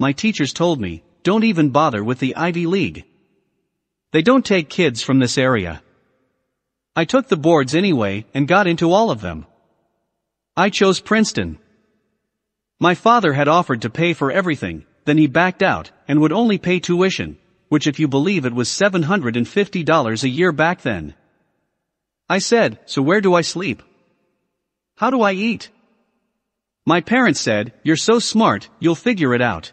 my teachers told me, don't even bother with the Ivy League. They don't take kids from this area. I took the boards anyway and got into all of them. I chose Princeton. My father had offered to pay for everything, then he backed out and would only pay tuition, which if you believe it was $750 a year back then. I said, so where do I sleep? How do I eat? My parents said, you're so smart, you'll figure it out.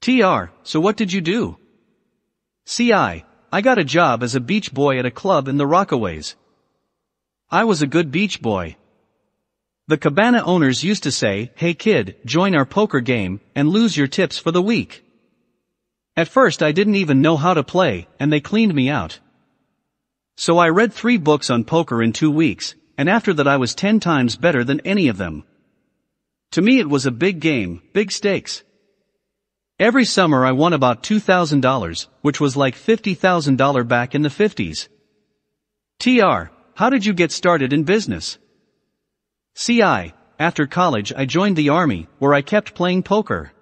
TR, so what did you do? CI, I got a job as a beach boy at a club in the Rockaways. I was a good beach boy. The cabana owners used to say, hey kid, join our poker game, and lose your tips for the week. At first I didn't even know how to play, and they cleaned me out. So I read three books on poker in two weeks, and after that I was ten times better than any of them. To me it was a big game, big stakes. Every summer I won about $2,000, which was like $50,000 back in the 50s. TR, how did you get started in business? CI, after college I joined the army, where I kept playing poker.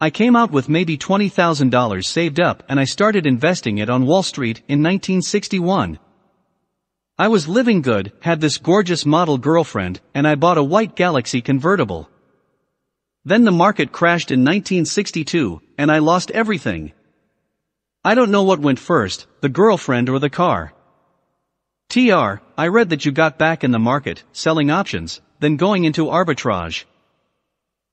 I came out with maybe $20,000 saved up and I started investing it on Wall Street in 1961. I was living good, had this gorgeous model girlfriend, and I bought a white Galaxie convertible. Then the market crashed in 1962, and I lost everything. I don't know what went first, the girlfriend or the car. TR, I read that you got back in the market, selling options, then going into arbitrage.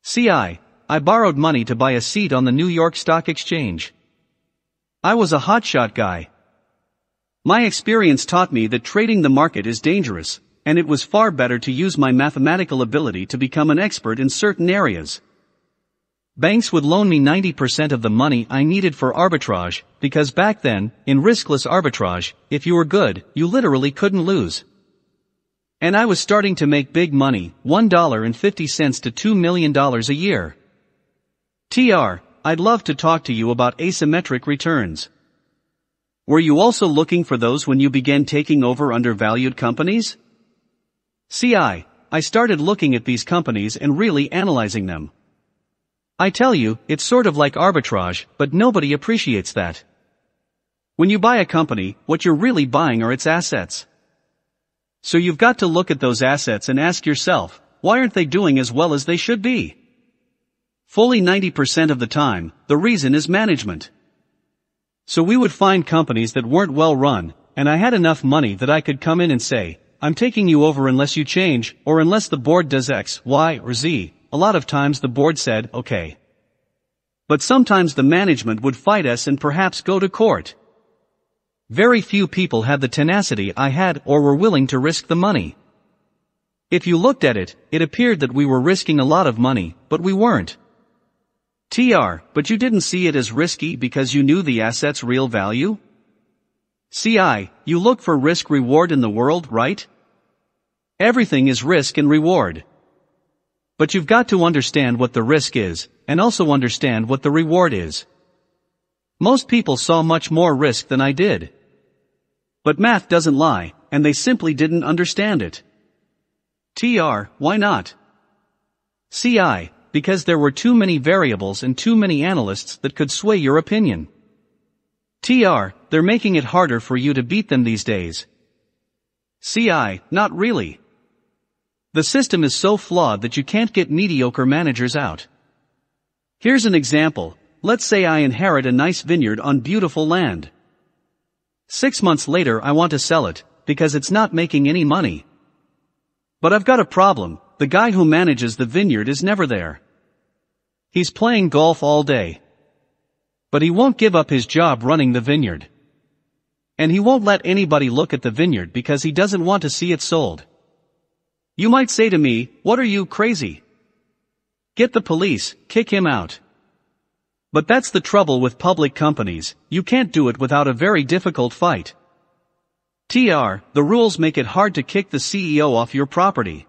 CI, I borrowed money to buy a seat on the New York Stock Exchange. I was a hotshot guy. My experience taught me that trading the market is dangerous, and it was far better to use my mathematical ability to become an expert in certain areas. Banks would loan me 90% of the money I needed for arbitrage, because back then, in riskless arbitrage, if you were good, you literally couldn't lose. And I was starting to make big money, $1.50 to $2 million a year. TR, I'd love to talk to you about asymmetric returns. Were you also looking for those when you began taking over undervalued companies? CI, I started looking at these companies and really analyzing them. I tell you, it's sort of like arbitrage, but nobody appreciates that. When you buy a company, what you're really buying are its assets. So you've got to look at those assets and ask yourself, why aren't they doing as well as they should be? Fully 90% of the time, the reason is management. So we would find companies that weren't well run, and I had enough money that I could come in and say, I'm taking you over unless you change, or unless the board does X, Y, or Z, a lot of times the board said, okay. But sometimes the management would fight us and perhaps go to court. Very few people had the tenacity I had or were willing to risk the money. If you looked at it, it appeared that we were risking a lot of money, but we weren't. TR, but you didn't see it as risky because you knew the asset's real value? CI, you look for risk reward in the world, right? Everything is risk and reward. But you've got to understand what the risk is, and also understand what the reward is. Most people saw much more risk than I did. But math doesn't lie, and they simply didn't understand it. TR, why not? CI, because there were too many variables and too many analysts that could sway your opinion. TR, they're making it harder for you to beat them these days. CI, not really. The system is so flawed that you can't get mediocre managers out. Here's an example. Let's say I inherit a nice vineyard on beautiful land. Six months later I want to sell it, because it's not making any money. But I've got a problem, the guy who manages the vineyard is never there. He's playing golf all day. But he won't give up his job running the vineyard. And he won't let anybody look at the vineyard because he doesn't want to see it sold. You might say to me, what are you crazy? Get the police, kick him out. But that's the trouble with public companies, you can't do it without a very difficult fight. TR, the rules make it hard to kick the CEO off your property.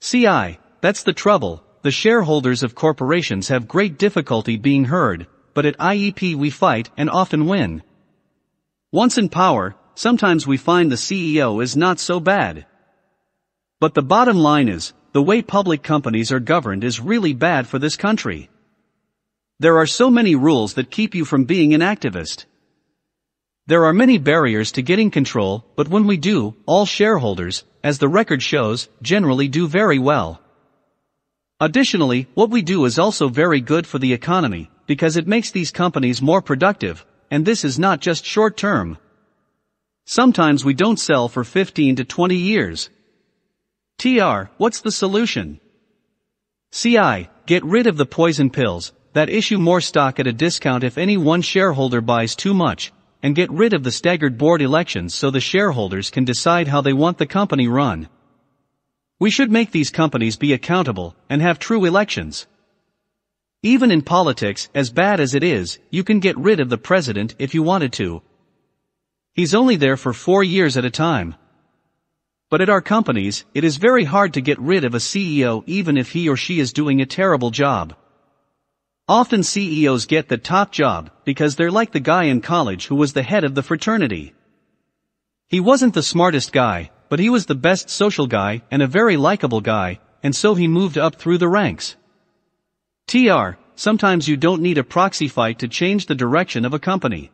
CI, that's the trouble, the shareholders of corporations have great difficulty being heard, but at IEP we fight and often win. Once in power, sometimes we find the CEO is not so bad. But the bottom line is, the way public companies are governed is really bad for this country. There are so many rules that keep you from being an activist. There are many barriers to getting control, but when we do, all shareholders, as the record shows, generally do very well. Additionally, what we do is also very good for the economy, because it makes these companies more productive, and this is not just short term. Sometimes we don't sell for 15 to 20 years. TR, what's the solution? CI, get rid of the poison pills, that issue more stock at a discount if any one shareholder buys too much, and get rid of the staggered board elections so the shareholders can decide how they want the company run. We should make these companies be accountable and have true elections. Even in politics, as bad as it is, you can get rid of the president if you wanted to. He's only there for four years at a time. But at our companies, it is very hard to get rid of a CEO even if he or she is doing a terrible job. Often CEOs get the top job because they're like the guy in college who was the head of the fraternity. He wasn't the smartest guy, but he was the best social guy and a very likable guy, and so he moved up through the ranks. TR, sometimes you don't need a proxy fight to change the direction of a company.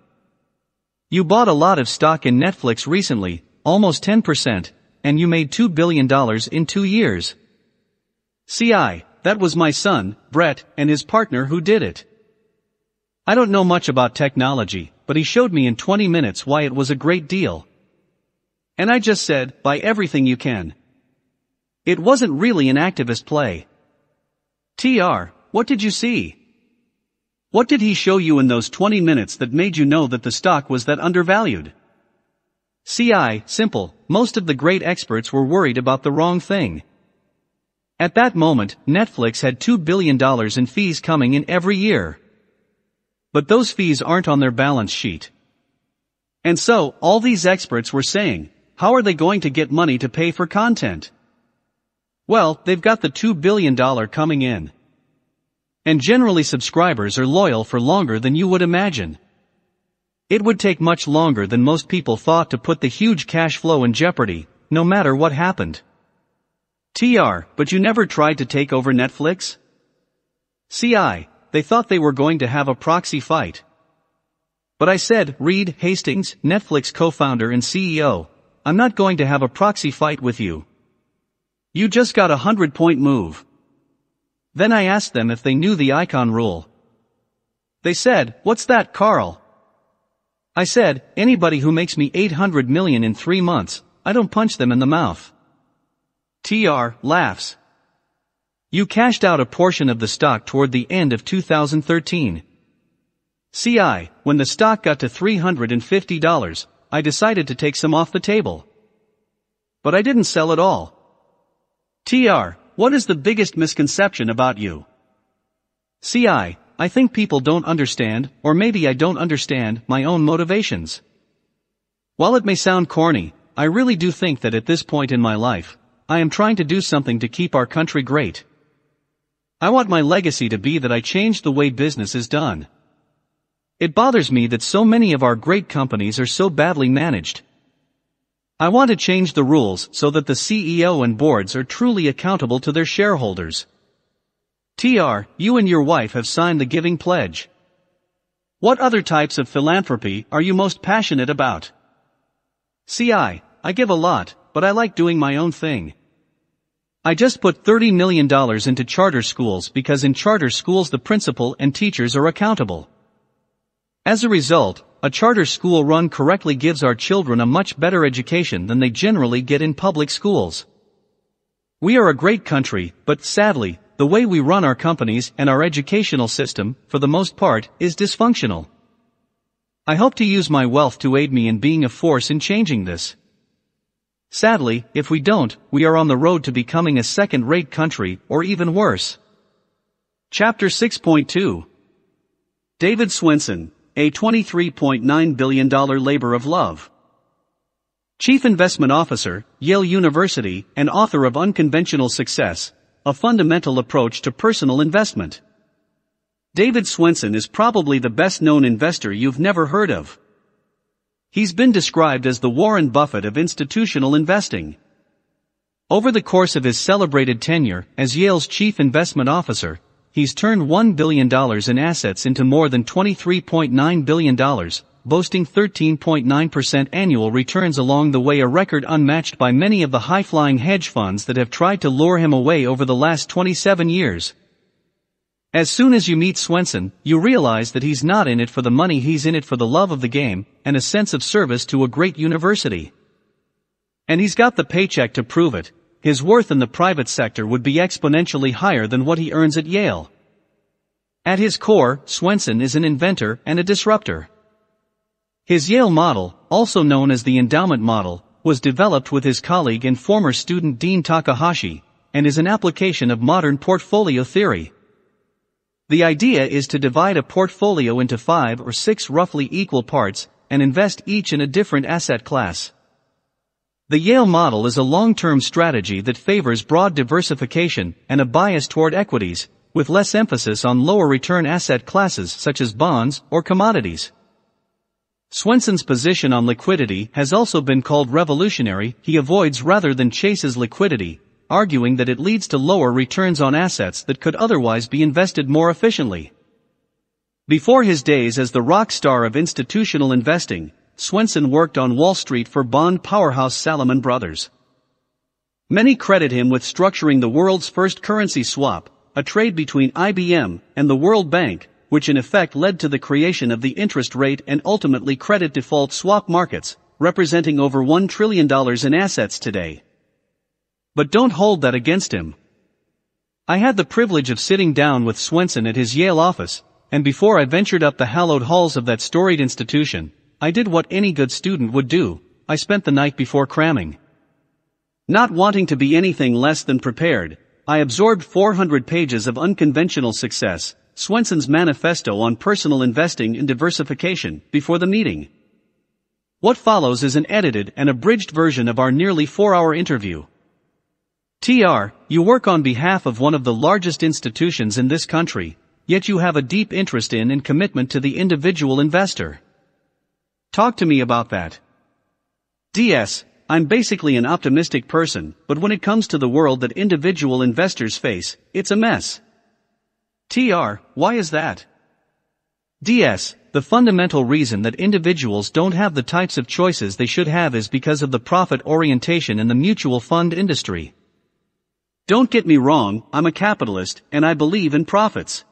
You bought a lot of stock in Netflix recently, almost 10%, and you made $2 billion in two years. CI, that was my son, Brett, and his partner who did it. I don't know much about technology, but he showed me in 20 minutes why it was a great deal. And I just said, buy everything you can. It wasn't really an activist play. TR, what did you see? What did he show you in those 20 minutes that made you know that the stock was that undervalued? CI, simple, most of the great experts were worried about the wrong thing. At that moment, Netflix had $2 billion in fees coming in every year. But those fees aren't on their balance sheet. And so, all these experts were saying, how are they going to get money to pay for content? Well, they've got the $2 billion coming in. And generally subscribers are loyal for longer than you would imagine. It would take much longer than most people thought to put the huge cash flow in jeopardy, no matter what happened. TR, but you never tried to take over Netflix? CI, they thought they were going to have a proxy fight. But I said, Reed Hastings, Netflix co-founder and CEO, I'm not going to have a proxy fight with you. You just got a hundred point move. Then I asked them if they knew the Icahn rule. They said, what's that Carl? I said, anybody who makes me 800 million in three months, I don't punch them in the mouth. TR laughs. You cashed out a portion of the stock toward the end of 2013. CI, when the stock got to $350, I decided to take some off the table. But I didn't sell it all. TR, what is the biggest misconception about you? CI, I think people don't understand, or maybe I don't understand, my own motivations. While it may sound corny, I really do think that at this point in my life, I am trying to do something to keep our country great. I want my legacy to be that I changed the way business is done. It bothers me that so many of our great companies are so badly managed. I want to change the rules so that the CEO and boards are truly accountable to their shareholders. TR, you and your wife have signed the Giving Pledge. What other types of philanthropy are you most passionate about? CI, I give a lot, but I like doing my own thing. I just put $30 million into charter schools because in charter schools the principal and teachers are accountable. As a result, a charter school run correctly gives our children a much better education than they generally get in public schools. We are a great country, but sadly, the way we run our companies and our educational system, for the most part, is dysfunctional. I hope to use my wealth to aid me in being a force in changing this. Sadly, if we don't, we are on the road to becoming a second-rate country, or even worse. Chapter 6.2 David Swensen a $23.9 billion labor of love. Chief Investment Officer, Yale University, and author of Unconventional Success, A Fundamental Approach to Personal Investment. David Swensen is probably the best known investor you've never heard of. He's been described as the Warren Buffett of institutional investing. Over the course of his celebrated tenure as Yale's chief investment officer, he's turned $1 billion in assets into more than $23.9 billion, boasting 13.9% annual returns along the way a record unmatched by many of the high-flying hedge funds that have tried to lure him away over the last 27 years. As soon as you meet Swensen, you realize that he's not in it for the money he's in it for the love of the game, and a sense of service to a great university. And he's got the paycheck to prove it, his worth in the private sector would be exponentially higher than what he earns at Yale. At his core, Swensen is an inventor and a disruptor. His Yale model, also known as the endowment model, was developed with his colleague and former student Dean Takahashi, and is an application of modern portfolio theory. The idea is to divide a portfolio into five or six roughly equal parts, and invest each in a different asset class. The Yale model is a long-term strategy that favors broad diversification and a bias toward equities, with less emphasis on lower return asset classes such as bonds or commodities. Swensen's position on liquidity has also been called revolutionary, he avoids rather than chases liquidity, arguing that it leads to lower returns on assets that could otherwise be invested more efficiently. Before his days as the rock star of institutional investing, Swensen worked on Wall Street for bond powerhouse Salomon Brothers. Many credit him with structuring the world's first currency swap, a trade between IBM and the World Bank, which in effect led to the creation of the interest rate and ultimately credit default swap markets, representing over $1 trillion in assets today. But don't hold that against him. I had the privilege of sitting down with Swensen at his Yale office, and before I ventured up the hallowed halls of that storied institution, I did what any good student would do, I spent the night before cramming. Not wanting to be anything less than prepared, I absorbed 400 pages of unconventional success, Swensen's manifesto on personal investing and diversification, before the meeting. What follows is an edited and abridged version of our nearly four-hour interview. TR, you work on behalf of one of the largest institutions in this country, yet you have a deep interest in and commitment to the individual investor. Talk to me about that. DS, I'm basically an optimistic person, but when it comes to the world that individual investors face, it's a mess. TR, why is that? DS, the fundamental reason that individuals don't have the types of choices they should have is because of the profit orientation in the mutual fund industry. Don't get me wrong, I'm a capitalist, and I believe in profits.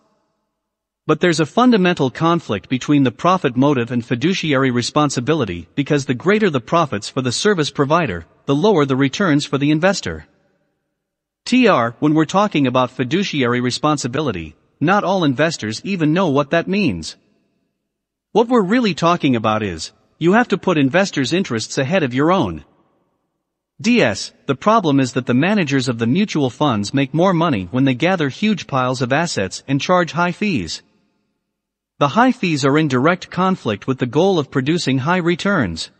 But there's a fundamental conflict between the profit motive and fiduciary responsibility because the greater the profits for the service provider, the lower the returns for the investor. TR, when we're talking about fiduciary responsibility, not all investors even know what that means. What we're really talking about is, you have to put investors' interests ahead of your own. DS, the problem is that the managers of the mutual funds make more money when they gather huge piles of assets and charge high fees. The high fees are in direct conflict with the goal of producing high returns.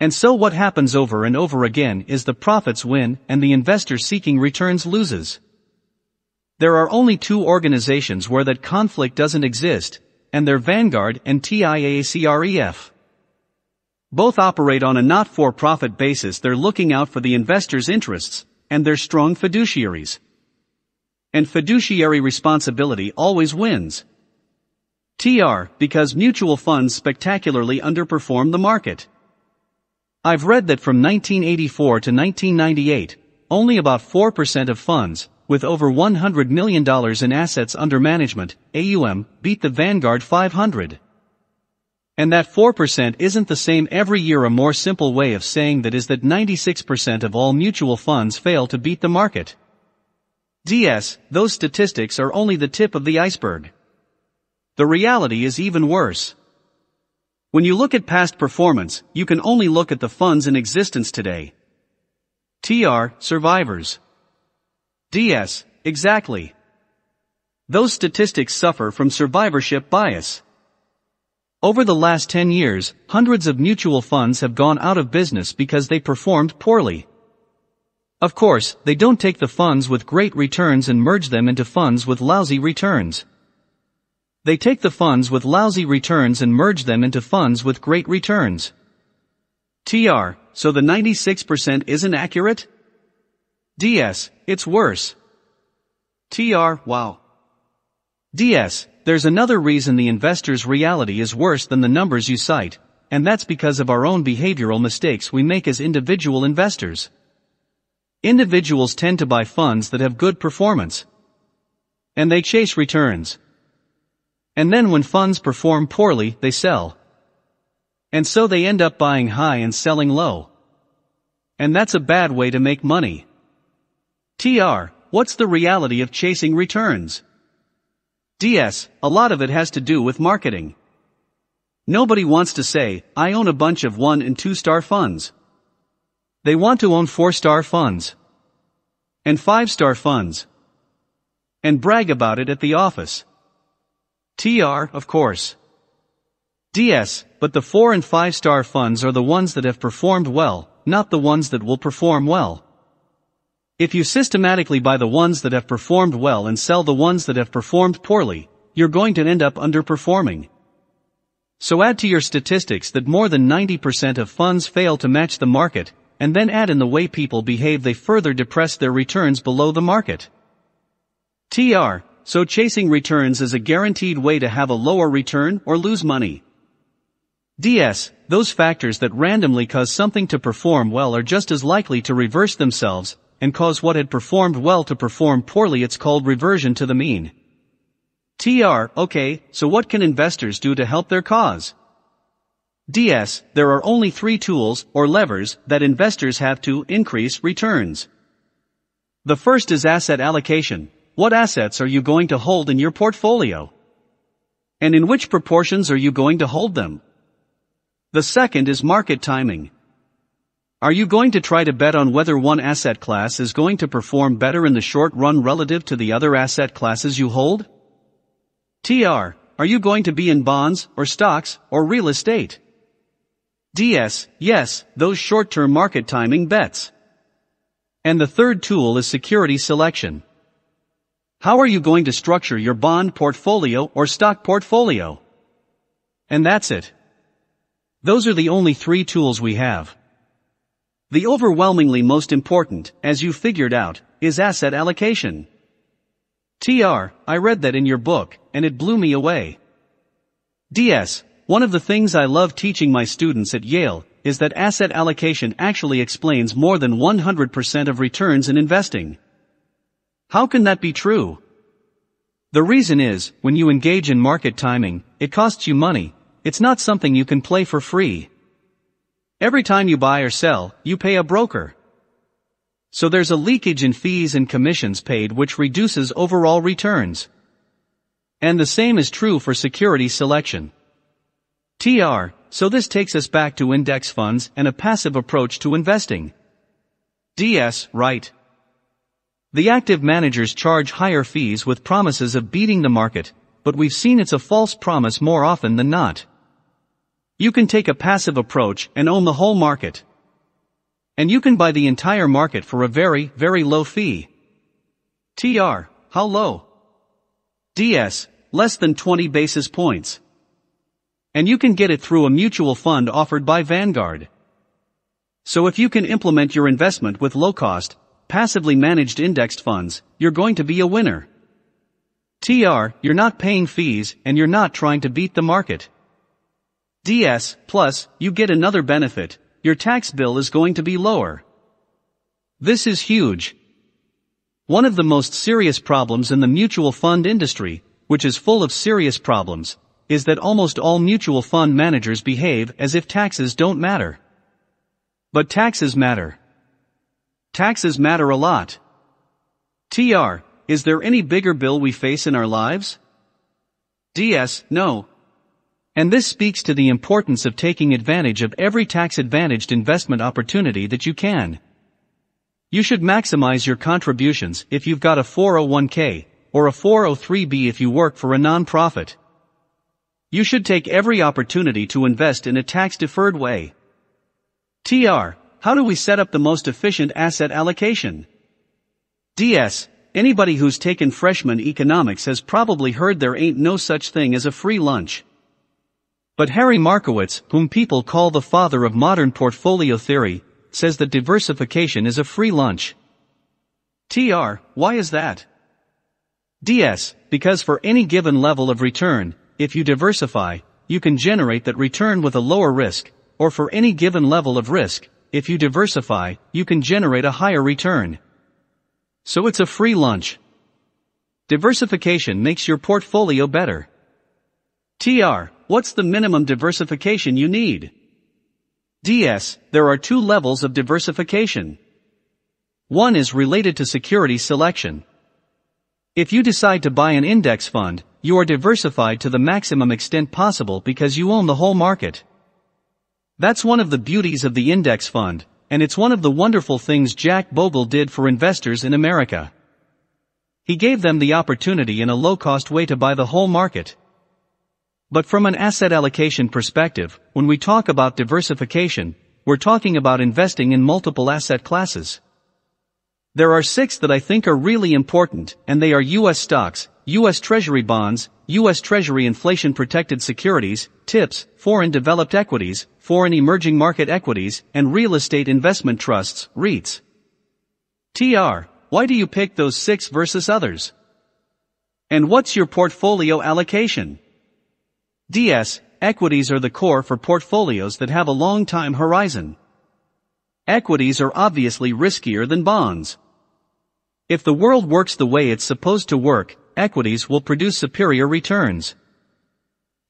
And so what happens over and over again is the profits win and the investor seeking returns loses. There are only two organizations where that conflict doesn't exist, and they're Vanguard and TIAA-CREF. Both operate on a not-for-profit basis they're looking out for the investor's interests, and they're strong fiduciaries. And fiduciary responsibility always wins. TR, because mutual funds spectacularly underperform the market. I've read that from 1984 to 1998, only about 4% of funds, with over $100 million in assets under management, AUM, beat the Vanguard 500. And that 4% isn't the same every year a more simple way of saying that is that 96% of all mutual funds fail to beat the market. DS, those statistics are only the tip of the iceberg. The reality is even worse. When you look at past performance, you can only look at the funds in existence today. TR, survivors. DS, exactly. Those statistics suffer from survivorship bias. Over the last 10 years, hundreds of mutual funds have gone out of business because they performed poorly. Of course, they don't take the funds with great returns and merge them into funds with lousy returns. They take the funds with lousy returns and merge them into funds with great returns. TR, so the 96% isn't accurate? DS, it's worse. TR, wow. DS, there's another reason the investor's reality is worse than the numbers you cite, and that's because of our own behavioral mistakes we make as individual investors. Individuals tend to buy funds that have good performance. And they chase returns. And then when funds perform poorly, they sell. And so they end up buying high and selling low. And that's a bad way to make money. TR, what's the reality of chasing returns? DS, a lot of it has to do with marketing. Nobody wants to say, I own a bunch of one and two star funds. They want to own four star funds. And five star funds. And brag about it at the office. TR, of course. DS, but the four and five star funds are the ones that have performed well, not the ones that will perform well. If you systematically buy the ones that have performed well and sell the ones that have performed poorly, you're going to end up underperforming. So add to your statistics that more than 90% of funds fail to match the market, and then add in the way people behave they further depress their returns below the market. TR, so chasing returns is a guaranteed way to have a lower return or lose money. DS, those factors that randomly cause something to perform well are just as likely to reverse themselves, and cause what had performed well to perform poorly it's called reversion to the mean. TR, okay, so what can investors do to help their cause? DS, there are only three tools, or levers, that investors have to increase returns. The first is asset allocation. What assets are you going to hold in your portfolio? And in which proportions are you going to hold them? The second is market timing. Are you going to try to bet on whether one asset class is going to perform better in the short run relative to the other asset classes you hold? TR, are you going to be in bonds, or stocks, or real estate? DS, yes, those short-term market timing bets. And the third tool is security selection. How are you going to structure your bond portfolio or stock portfolio? And that's it. Those are the only three tools we have. The overwhelmingly most important, as you figured out, is asset allocation. TR, I read that in your book, and it blew me away. DS, one of the things I love teaching my students at Yale is that asset allocation actually explains more than 100% of returns in investing. How can that be true? The reason is, when you engage in market timing, it costs you money, it's not something you can play for free. Every time you buy or sell, you pay a broker. So there's a leakage in fees and commissions paid which reduces overall returns. And the same is true for security selection. TR, so this takes us back to index funds and a passive approach to investing. DS, right. The active managers charge higher fees with promises of beating the market, but we've seen it's a false promise more often than not. You can take a passive approach and own the whole market. And you can buy the entire market for a very, very low fee. TR, how low? DS, less than 20 basis points. And you can get it through a mutual fund offered by Vanguard. So if you can implement your investment with low cost, passively managed indexed funds, you're going to be a winner. TR, you're not paying fees and you're not trying to beat the market. DS, plus, you get another benefit, your tax bill is going to be lower. This is huge. One of the most serious problems in the mutual fund industry, which is full of serious problems, is that almost all mutual fund managers behave as if taxes don't matter. But taxes matter. Taxes matter a lot. TR, is there any bigger bill we face in our lives? DS, no, and this speaks to the importance of taking advantage of every tax-advantaged investment opportunity that you can. You should maximize your contributions if you've got a 401k, or a 403b if you work for a nonprofit. You should take every opportunity to invest in a tax-deferred way. TR, how do we set up the most efficient asset allocation? DS, anybody who's taken freshman economics has probably heard there ain't no such thing as a free lunch. But Harry Markowitz, whom people call the father of modern portfolio theory, says that diversification is a free lunch. TR, why is that? DS, because for any given level of return, if you diversify, you can generate that return with a lower risk, or for any given level of risk, if you diversify, you can generate a higher return. So it's a free lunch. Diversification makes your portfolio better. TR, what's the minimum diversification you need? DS, there are two levels of diversification. One is related to security selection. If you decide to buy an index fund, you are diversified to the maximum extent possible because you own the whole market. That's one of the beauties of the index fund, and it's one of the wonderful things Jack Bogle did for investors in America. He gave them the opportunity in a low-cost way to buy the whole market. But from an asset allocation perspective, when we talk about diversification, we're talking about investing in multiple asset classes. There are six that I think are really important, and they are U.S. stocks, U.S. Treasury bonds, U.S. Treasury inflation-protected securities, TIPS, foreign developed equities, foreign emerging market equities, and real estate investment trusts, REITs. TR, why do you pick those six versus others? And what's your portfolio allocation? DS, equities are the core for portfolios that have a long time horizon. Equities are obviously riskier than bonds. If the world works the way it's supposed to work, equities will produce superior returns.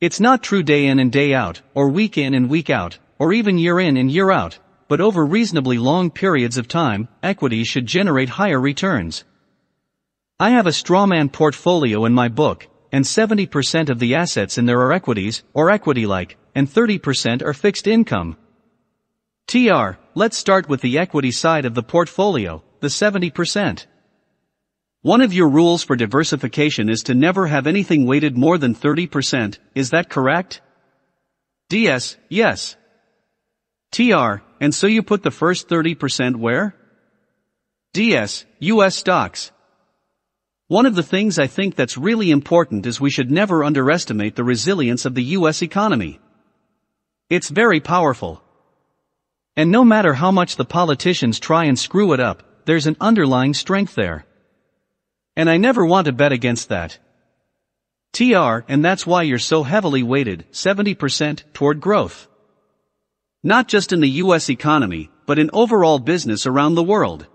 It's not true day in and day out, or week in and week out, or even year in and year out, but over reasonably long periods of time, equities should generate higher returns. I have a strawman portfolio in my book, and 70% of the assets in there are equities, or equity-like, and 30% are fixed income. TR, let's start with the equity side of the portfolio, the 70%. One of your rules for diversification is to never have anything weighted more than 30%, is that correct? DS, yes. TR, and so you put the first 30% where? DS, US stocks. One of the things I think that's really important is we should never underestimate the resilience of the US economy. It's very powerful. And no matter how much the politicians try and screw it up, there's an underlying strength there. And I never want to bet against that. TR, and that's why you're so heavily weighted, 70% toward growth. Not just in the US economy, but in overall business around the world.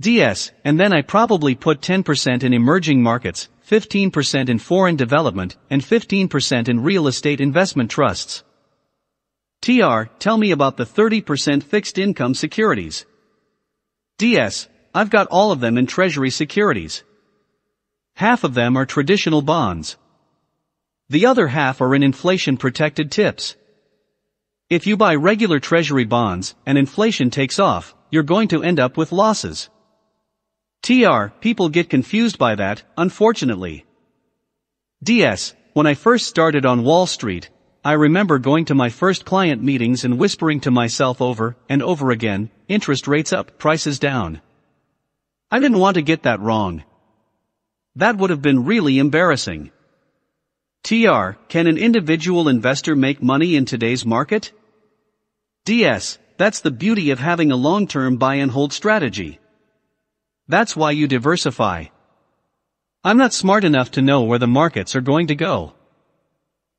DS, and then I probably put 10% in emerging markets, 15% in foreign development, and 15% in real estate investment trusts. TR, tell me about the 30% fixed income securities. DS, I've got all of them in treasury securities. Half of them are traditional bonds. The other half are in inflation protected tips. If you buy regular treasury bonds and inflation takes off, you're going to end up with losses. TR, people get confused by that, unfortunately. DS, when I first started on Wall Street, I remember going to my first client meetings and whispering to myself over and over again, interest rates up, prices down. I didn't want to get that wrong. That would have been really embarrassing. TR, can an individual investor make money in today's market? DS, that's the beauty of having a long-term buy and hold strategy. That's why you diversify. I'm not smart enough to know where the markets are going to go.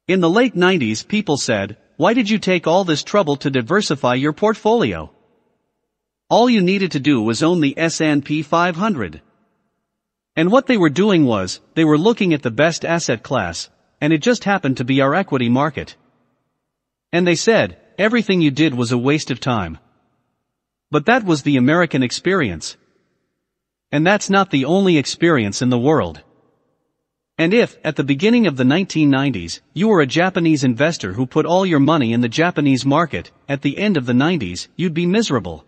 In the late 90s people said, why did you take all this trouble to diversify your portfolio? All you needed to do was own the S&P 500. And what they were doing was, they were looking at the best asset class, and it just happened to be our equity market. And they said, everything you did was a waste of time. But that was the American experience. And that's not the only experience in the world. And if, at the beginning of the 1990s, you were a Japanese investor who put all your money in the Japanese market, at the end of the 90s, you'd be miserable.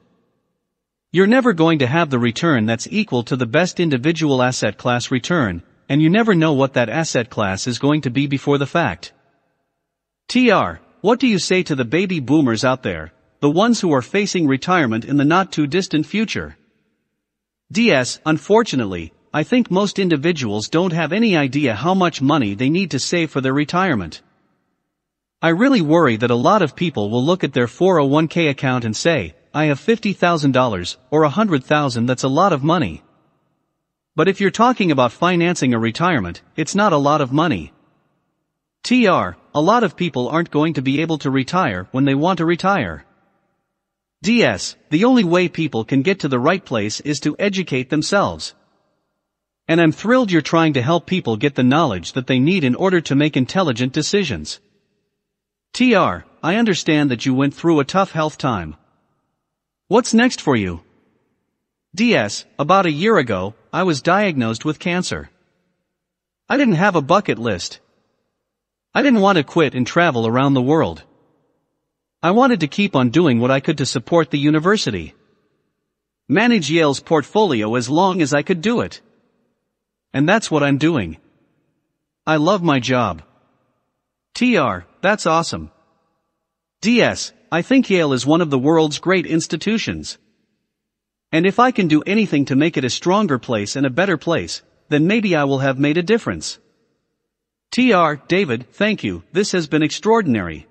You're never going to have the return that's equal to the best individual asset class return, and you never know what that asset class is going to be before the fact. TR, what do you say to the baby boomers out there, the ones who are facing retirement in the not too distant future? DS, unfortunately, I think most individuals don't have any idea how much money they need to save for their retirement. I really worry that a lot of people will look at their 401k account and say, I have $50,000, or $100,000 that's a lot of money. But if you're talking about financing a retirement, it's not a lot of money. TR, a lot of people aren't going to be able to retire when they want to retire. DS, the only way people can get to the right place is to educate themselves. And I'm thrilled you're trying to help people get the knowledge that they need in order to make intelligent decisions. TR, I understand that you went through a tough health time. What's next for you? DS, about a year ago, I was diagnosed with cancer. I didn't have a bucket list. I didn't want to quit and travel around the world. I wanted to keep on doing what I could to support the university. Manage Yale's portfolio as long as I could do it. And that's what I'm doing. I love my job. TR, that's awesome. DS, I think Yale is one of the world's great institutions. And if I can do anything to make it a stronger place and a better place, then maybe I will have made a difference. TR, David, thank you, this has been extraordinary.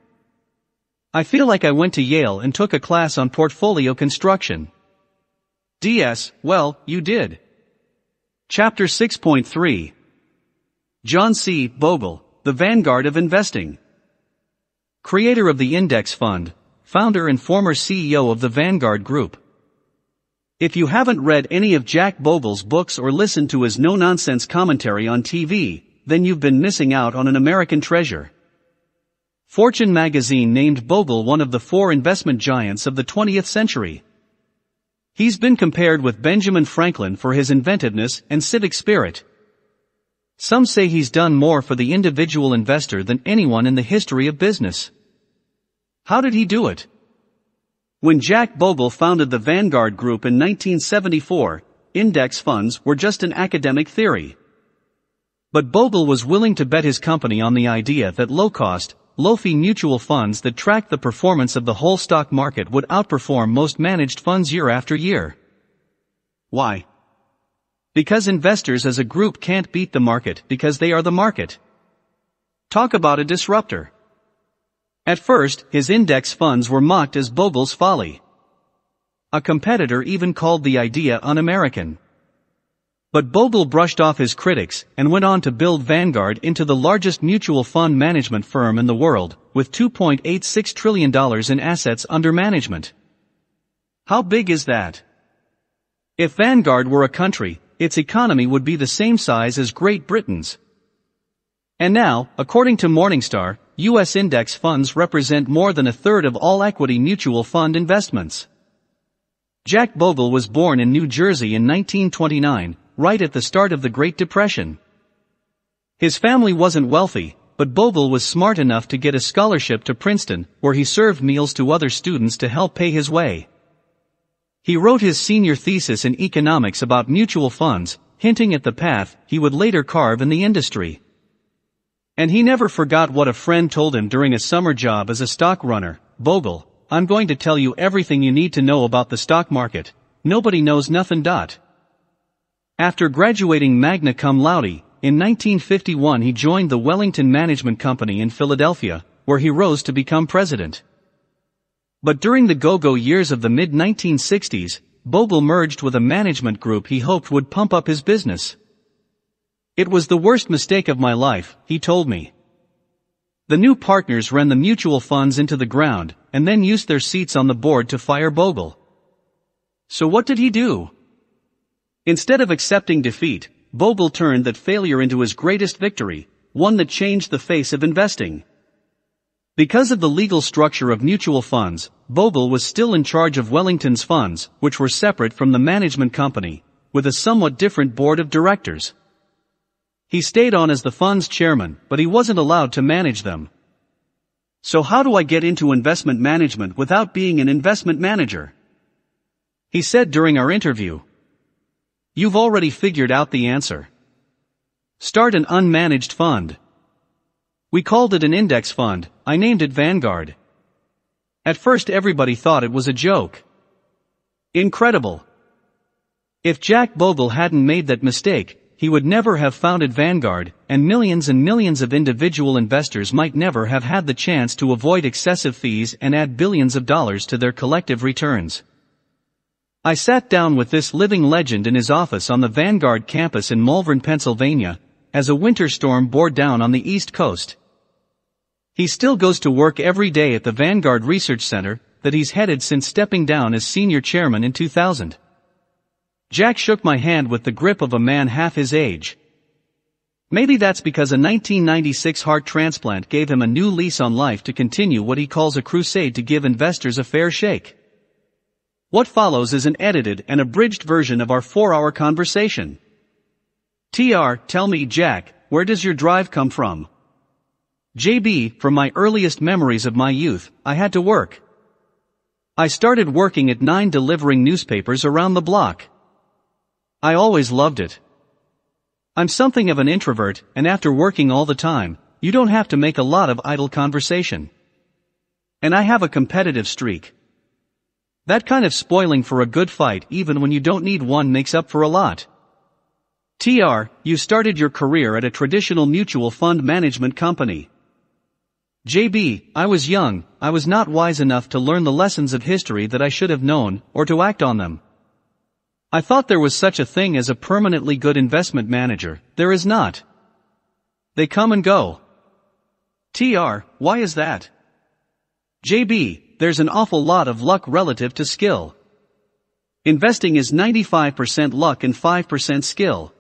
I feel like I went to Yale and took a class on portfolio construction. DS, well, you did. Chapter 6.3 John C. Bogle, the Vanguard of Investing. Creator of the Index Fund, founder and former CEO of the Vanguard Group. If you haven't read any of Jack Bogle's books or listened to his no-nonsense commentary on TV, then you've been missing out on an American treasure. Fortune magazine named Bogle one of the four investment giants of the 20th century. He's been compared with Benjamin Franklin for his inventiveness and civic spirit. Some say he's done more for the individual investor than anyone in the history of business. How did he do it? When Jack Bogle founded the Vanguard Group in 1974, index funds were just an academic theory. But Bogle was willing to bet his company on the idea that low-cost, low-fee mutual funds that track the performance of the whole stock market would outperform most managed funds year after year. Why? Because investors as a group can't beat the market because they are the market. Talk about a disruptor. At first, his index funds were mocked as Bogle's folly. A competitor even called the idea un-American. But Bogle brushed off his critics and went on to build Vanguard into the largest mutual fund management firm in the world, with $2.86 trillion in assets under management. How big is that? If Vanguard were a country, its economy would be the same size as Great Britain's. And now, according to Morningstar, U.S. index funds represent more than a third of all equity mutual fund investments. Jack Bogle was born in New Jersey in 1929, right at the start of the Great Depression. His family wasn't wealthy, but Bogle was smart enough to get a scholarship to Princeton, where he served meals to other students to help pay his way. He wrote his senior thesis in economics about mutual funds, hinting at the path he would later carve in the industry. And he never forgot what a friend told him during a summer job as a stock runner, Bogle, I'm going to tell you everything you need to know about the stock market. Nobody knows nothing. Dot. After graduating magna cum laude, in 1951 he joined the Wellington Management Company in Philadelphia, where he rose to become president. But during the go-go years of the mid-1960s, Bogle merged with a management group he hoped would pump up his business. It was the worst mistake of my life, he told me. The new partners ran the mutual funds into the ground, and then used their seats on the board to fire Bogle. So what did he do? Instead of accepting defeat, Bogle turned that failure into his greatest victory, one that changed the face of investing. Because of the legal structure of mutual funds, Bogle was still in charge of Wellington's funds, which were separate from the management company, with a somewhat different board of directors. He stayed on as the fund's chairman, but he wasn't allowed to manage them. So how do I get into investment management without being an investment manager? He said during our interview, You've already figured out the answer. Start an unmanaged fund. We called it an index fund, I named it Vanguard. At first everybody thought it was a joke. Incredible. If Jack Bogle hadn't made that mistake, he would never have founded Vanguard, and millions and millions of individual investors might never have had the chance to avoid excessive fees and add billions of dollars to their collective returns. I sat down with this living legend in his office on the Vanguard campus in Malvern, Pennsylvania, as a winter storm bore down on the East Coast. He still goes to work every day at the Vanguard Research Center, that he's headed since stepping down as senior chairman in 2000. Jack shook my hand with the grip of a man half his age. Maybe that's because a 1996 heart transplant gave him a new lease on life to continue what he calls a crusade to give investors a fair shake. What follows is an edited and abridged version of our four-hour conversation. TR, tell me Jack, where does your drive come from? JB, from my earliest memories of my youth, I had to work. I started working at 9 delivering newspapers around the block. I always loved it. I'm something of an introvert, and after working all the time, you don't have to make a lot of idle conversation. And I have a competitive streak. That kind of spoiling for a good fight even when you don't need one makes up for a lot. TR, you started your career at a traditional mutual fund management company. JB, I was young, I was not wise enough to learn the lessons of history that I should have known, or to act on them. I thought there was such a thing as a permanently good investment manager, there is not. They come and go. TR, why is that? JB, there's an awful lot of luck relative to skill. Investing is 95% luck and 5% skill.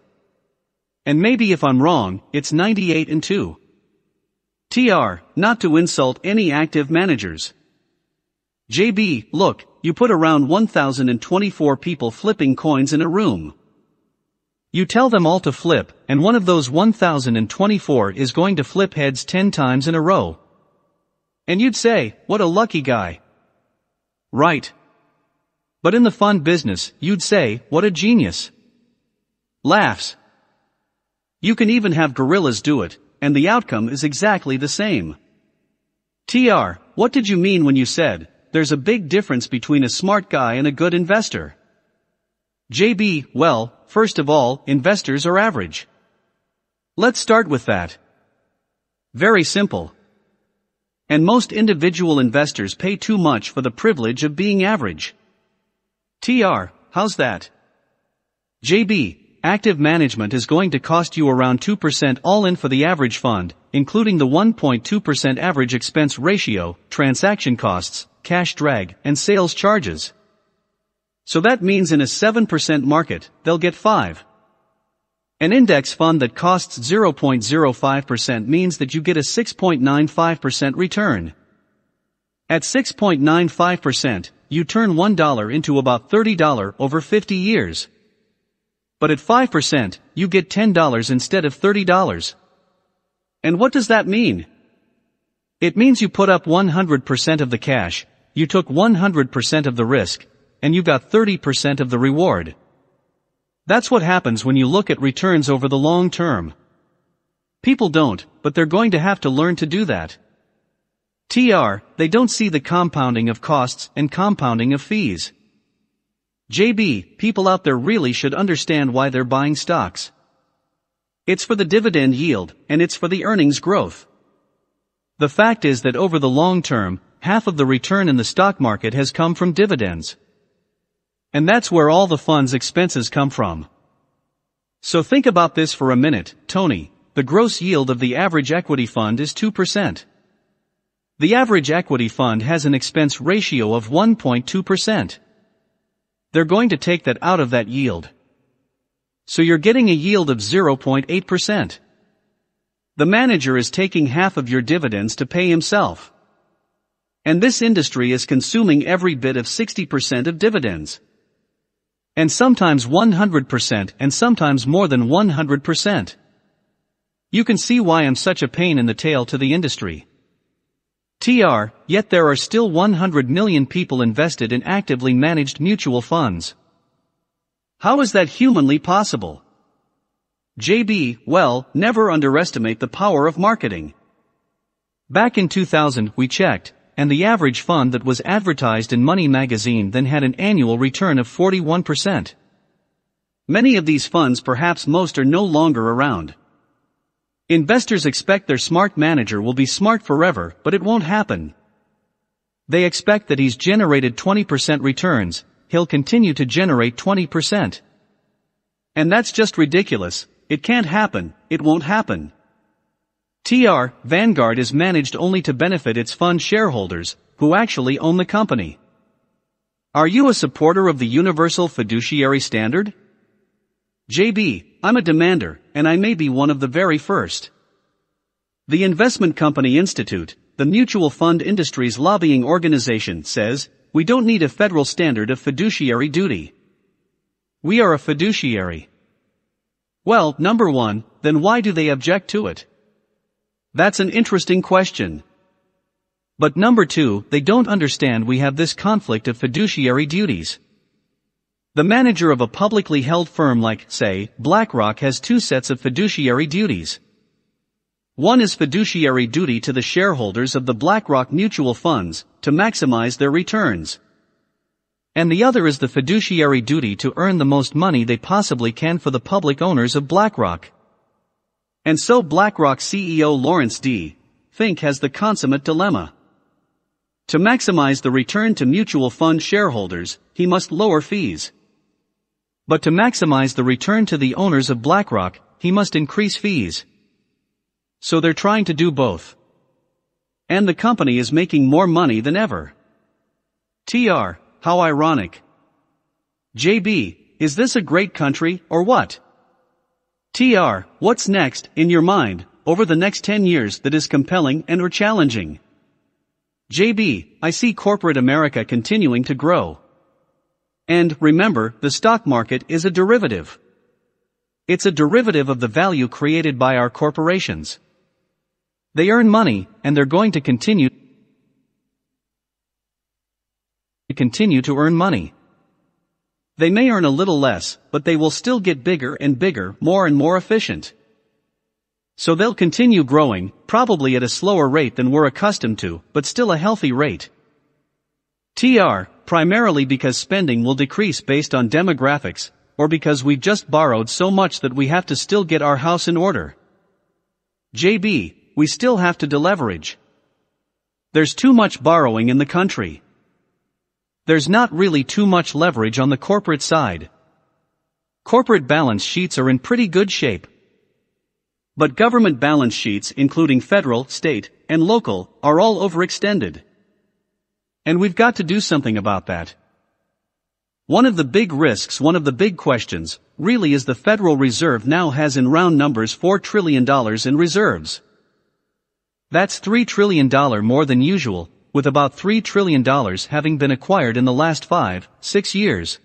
And maybe if I'm wrong, it's 98 and 2. TR, not to insult any active managers. JB, look, you put around 1024 people flipping coins in a room. You tell them all to flip, and one of those 1024 is going to flip heads 10 times in a row. And you'd say, what a lucky guy. Right. But in the fund business, you'd say, what a genius. Laughs. You can even have gorillas do it, and the outcome is exactly the same. TR, what did you mean when you said, there's a big difference between a smart guy and a good investor? JB, well, first of all, investors are average. Let's start with that. Very simple. And most individual investors pay too much for the privilege of being average. TR, how's that? JB, active management is going to cost you around 2% all in for the average fund, including the 1.2% average expense ratio, transaction costs, cash drag, and sales charges. So that means in a 7% market, they'll get 5. An index fund that costs 0.05% means that you get a 6.95% return. At 6.95%, you turn $1 into about $30 over 50 years. But at 5%, you get $10 instead of $30. And what does that mean? It means you put up 100% of the cash, you took 100% of the risk, and you got 30% of the reward. That's what happens when you look at returns over the long term. People don't, but they're going to have to learn to do that. TR, they don't see the compounding of costs and compounding of fees. JB, people out there really should understand why they're buying stocks. It's for the dividend yield, and it's for the earnings growth. The fact is that over the long term, half of the return in the stock market has come from dividends. And that's where all the fund's expenses come from. So think about this for a minute, Tony. The gross yield of the average equity fund is 2%. The average equity fund has an expense ratio of 1.2%. They're going to take that out of that yield. So you're getting a yield of 0.8%. The manager is taking half of your dividends to pay himself. And this industry is consuming every bit of 60% of dividends. And sometimes 100% and sometimes more than 100%. You can see why I'm such a pain in the tail to the industry. TR, yet there are still 100 million people invested in actively managed mutual funds. How is that humanly possible? JB, well, never underestimate the power of marketing. Back in 2000 we checked, and the average fund that was advertised in Money magazine then had an annual return of 41%. Many of these funds perhaps most are no longer around. Investors expect their smart manager will be smart forever, but it won't happen. They expect that he's generated 20% returns, he'll continue to generate 20%. And that's just ridiculous, it can't happen, it won't happen. TR, Vanguard is managed only to benefit its fund shareholders, who actually own the company. Are you a supporter of the Universal Fiduciary Standard? JB, I'm a demander, and I may be one of the very first. The Investment Company Institute, the mutual fund industry's lobbying organization, says, we don't need a federal standard of fiduciary duty. We are a fiduciary. Well, number one, then why do they object to it? That's an interesting question. But number two, they don't understand we have this conflict of fiduciary duties. The manager of a publicly held firm like, say, BlackRock has two sets of fiduciary duties. One is fiduciary duty to the shareholders of the BlackRock mutual funds to maximize their returns. And the other is the fiduciary duty to earn the most money they possibly can for the public owners of BlackRock. And so BlackRock CEO Lawrence D. Fink has the consummate dilemma. To maximize the return to mutual fund shareholders, he must lower fees. But to maximize the return to the owners of BlackRock, he must increase fees. So they're trying to do both. And the company is making more money than ever. TR, how ironic. JB, is this a great country, or what? TR, what's next, in your mind, over the next 10 years that is compelling and or challenging? JB, I see corporate America continuing to grow. And, remember, the stock market is a derivative. It's a derivative of the value created by our corporations. They earn money, and they're going to continue to continue to earn money. They may earn a little less, but they will still get bigger and bigger, more and more efficient. So they'll continue growing, probably at a slower rate than we're accustomed to, but still a healthy rate. TR, primarily because spending will decrease based on demographics, or because we've just borrowed so much that we have to still get our house in order. JB, we still have to deleverage. There's too much borrowing in the country. There's not really too much leverage on the corporate side. Corporate balance sheets are in pretty good shape. But government balance sheets including federal, state, and local, are all overextended. And we've got to do something about that. One of the big risks, one of the big questions, really is the Federal Reserve now has in round numbers $4 trillion in reserves. That's $3 trillion more than usual, with about $3 trillion having been acquired in the last five, six years.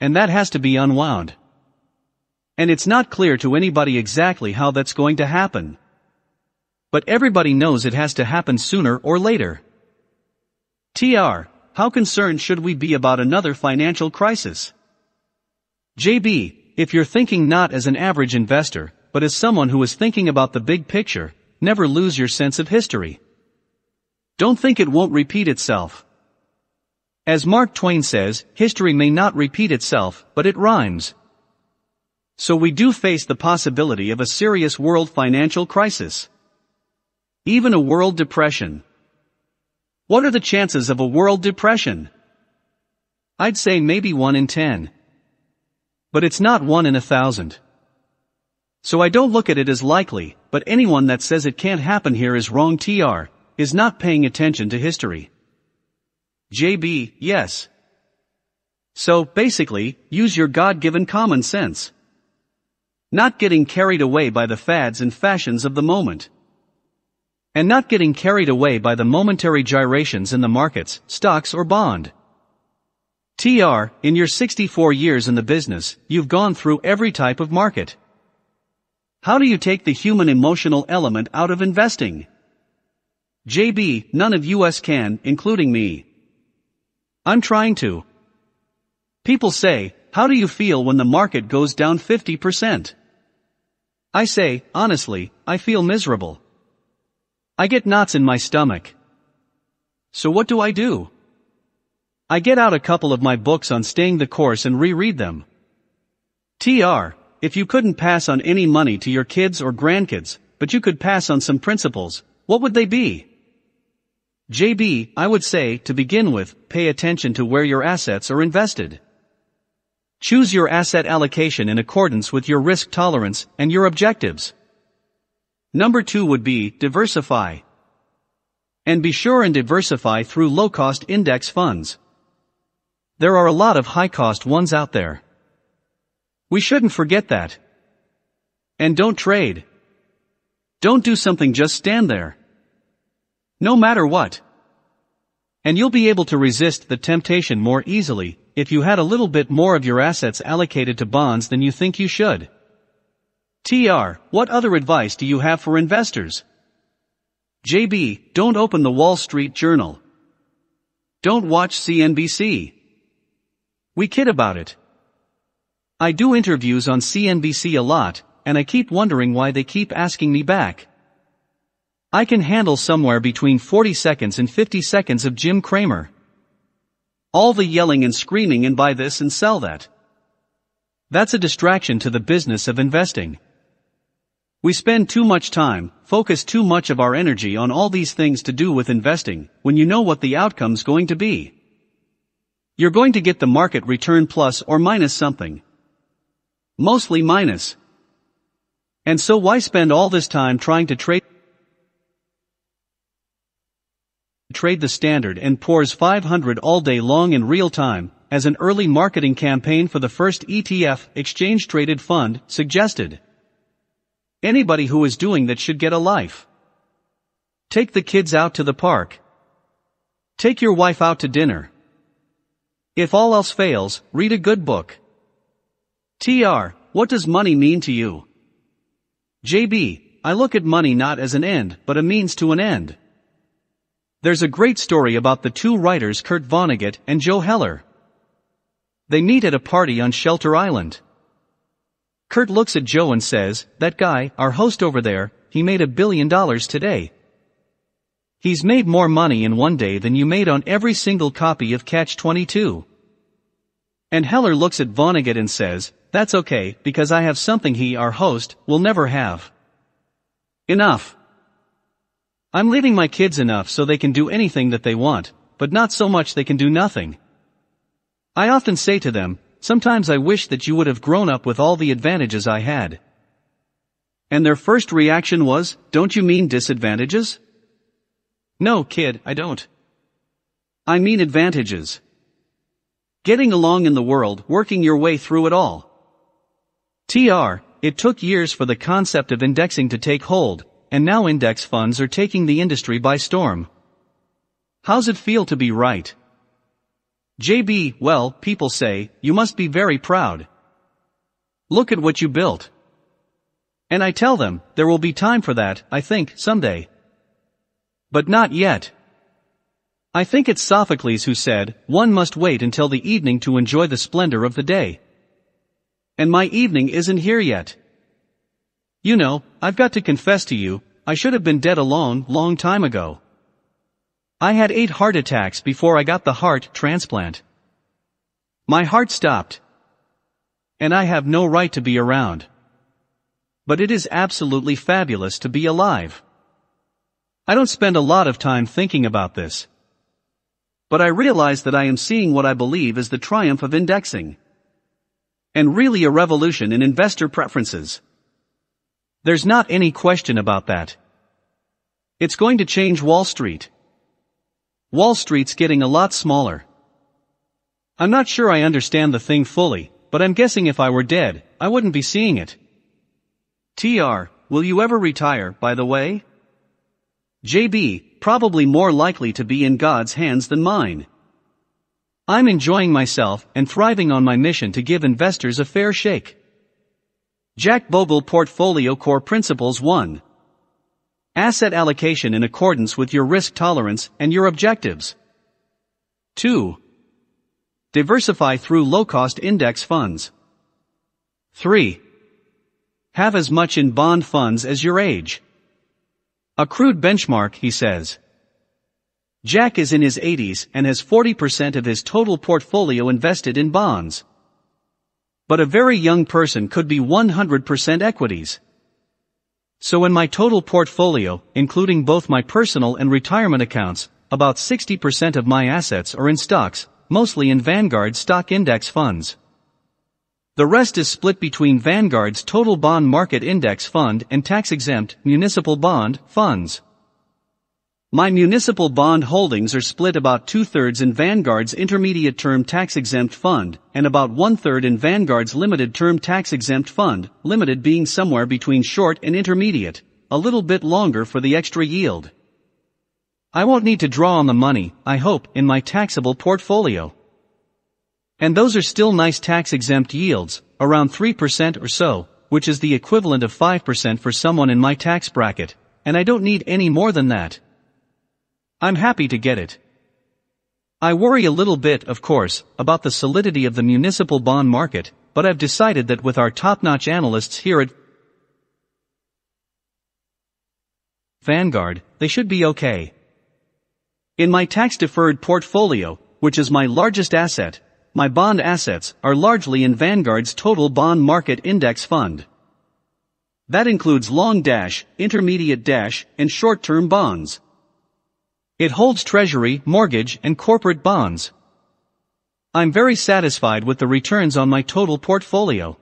And that has to be unwound. And it's not clear to anybody exactly how that's going to happen. But everybody knows it has to happen sooner or later. TR, how concerned should we be about another financial crisis? JB, if you're thinking not as an average investor, but as someone who is thinking about the big picture, never lose your sense of history. Don't think it won't repeat itself. As Mark Twain says, history may not repeat itself, but it rhymes. So we do face the possibility of a serious world financial crisis. Even a world depression. What are the chances of a world depression? I'd say maybe one in ten. But it's not one in a thousand. So I don't look at it as likely, but anyone that says it can't happen here is wrong TR, is not paying attention to history. JB, yes. So, basically, use your God-given common sense. Not getting carried away by the fads and fashions of the moment. And not getting carried away by the momentary gyrations in the markets, stocks or bond. TR, in your 64 years in the business, you've gone through every type of market. How do you take the human emotional element out of investing? JB, none of us can, including me. I'm trying to. People say, how do you feel when the market goes down 50%? I say, honestly, I feel miserable. I get knots in my stomach. So what do I do? I get out a couple of my books on staying the course and reread them. TR, if you couldn't pass on any money to your kids or grandkids, but you could pass on some principles, what would they be? JB, I would say, to begin with, pay attention to where your assets are invested. Choose your asset allocation in accordance with your risk tolerance and your objectives. Number two would be diversify. And be sure and diversify through low cost index funds. There are a lot of high cost ones out there. We shouldn't forget that. And don't trade. Don't do something just stand there. No matter what. And you'll be able to resist the temptation more easily if you had a little bit more of your assets allocated to bonds than you think you should. TR, what other advice do you have for investors? JB, don't open the Wall Street Journal. Don't watch CNBC. We kid about it. I do interviews on CNBC a lot, and I keep wondering why they keep asking me back. I can handle somewhere between 40 seconds and 50 seconds of Jim Cramer. All the yelling and screaming and buy this and sell that. That's a distraction to the business of investing. We spend too much time, focus too much of our energy on all these things to do with investing, when you know what the outcome's going to be. You're going to get the market return plus or minus something. Mostly minus. And so why spend all this time trying to trade trade the Standard and Poor's 500 all day long in real time, as an early marketing campaign for the first ETF exchange traded fund suggested. Anybody who is doing that should get a life. Take the kids out to the park. Take your wife out to dinner. If all else fails, read a good book. TR, what does money mean to you? JB, I look at money not as an end, but a means to an end. There's a great story about the two writers Kurt Vonnegut and Joe Heller. They meet at a party on Shelter Island. Kurt looks at Joe and says, that guy, our host over there, he made a billion dollars today. He's made more money in one day than you made on every single copy of Catch 22. And Heller looks at Vonnegut and says, that's okay, because I have something he, our host, will never have. Enough. I'm leaving my kids enough so they can do anything that they want, but not so much they can do nothing. I often say to them, sometimes I wish that you would have grown up with all the advantages I had. And their first reaction was, don't you mean disadvantages? No, kid, I don't. I mean advantages. Getting along in the world, working your way through it all. TR, it took years for the concept of indexing to take hold, and now index funds are taking the industry by storm. How's it feel to be right? JB, well, people say, you must be very proud. Look at what you built. And I tell them, there will be time for that, I think, someday. But not yet. I think it's Sophocles who said, one must wait until the evening to enjoy the splendor of the day. And my evening isn't here yet. You know, I've got to confess to you, I should have been dead a long, long time ago. I had eight heart attacks before I got the heart transplant. My heart stopped. And I have no right to be around. But it is absolutely fabulous to be alive. I don't spend a lot of time thinking about this. But I realize that I am seeing what I believe is the triumph of indexing. And really a revolution in investor preferences. There's not any question about that. It's going to change Wall Street. Wall Street's getting a lot smaller. I'm not sure I understand the thing fully, but I'm guessing if I were dead, I wouldn't be seeing it. TR, will you ever retire, by the way? JB, probably more likely to be in God's hands than mine. I'm enjoying myself and thriving on my mission to give investors a fair shake. Jack Bogle Portfolio Core Principles 1. Asset allocation in accordance with your risk tolerance and your objectives. 2. Diversify through low-cost index funds. 3. Have as much in bond funds as your age. A crude benchmark, he says. Jack is in his 80s and has 40% of his total portfolio invested in bonds. But a very young person could be 100% equities. So in my total portfolio, including both my personal and retirement accounts, about 60% of my assets are in stocks, mostly in Vanguard stock index funds. The rest is split between Vanguard's total bond market index fund and tax-exempt municipal bond funds. My municipal bond holdings are split about two-thirds in Vanguard's intermediate-term tax-exempt fund, and about one-third in Vanguard's limited-term tax-exempt fund, limited being somewhere between short and intermediate, a little bit longer for the extra yield. I won't need to draw on the money, I hope, in my taxable portfolio. And those are still nice tax-exempt yields, around 3% or so, which is the equivalent of 5% for someone in my tax bracket, and I don't need any more than that. I'm happy to get it. I worry a little bit, of course, about the solidity of the municipal bond market, but I've decided that with our top-notch analysts here at Vanguard, they should be okay. In my tax-deferred portfolio, which is my largest asset, my bond assets are largely in Vanguard's total bond market index fund. That includes long dash, intermediate dash, and short-term bonds. It holds treasury, mortgage, and corporate bonds. I'm very satisfied with the returns on my total portfolio.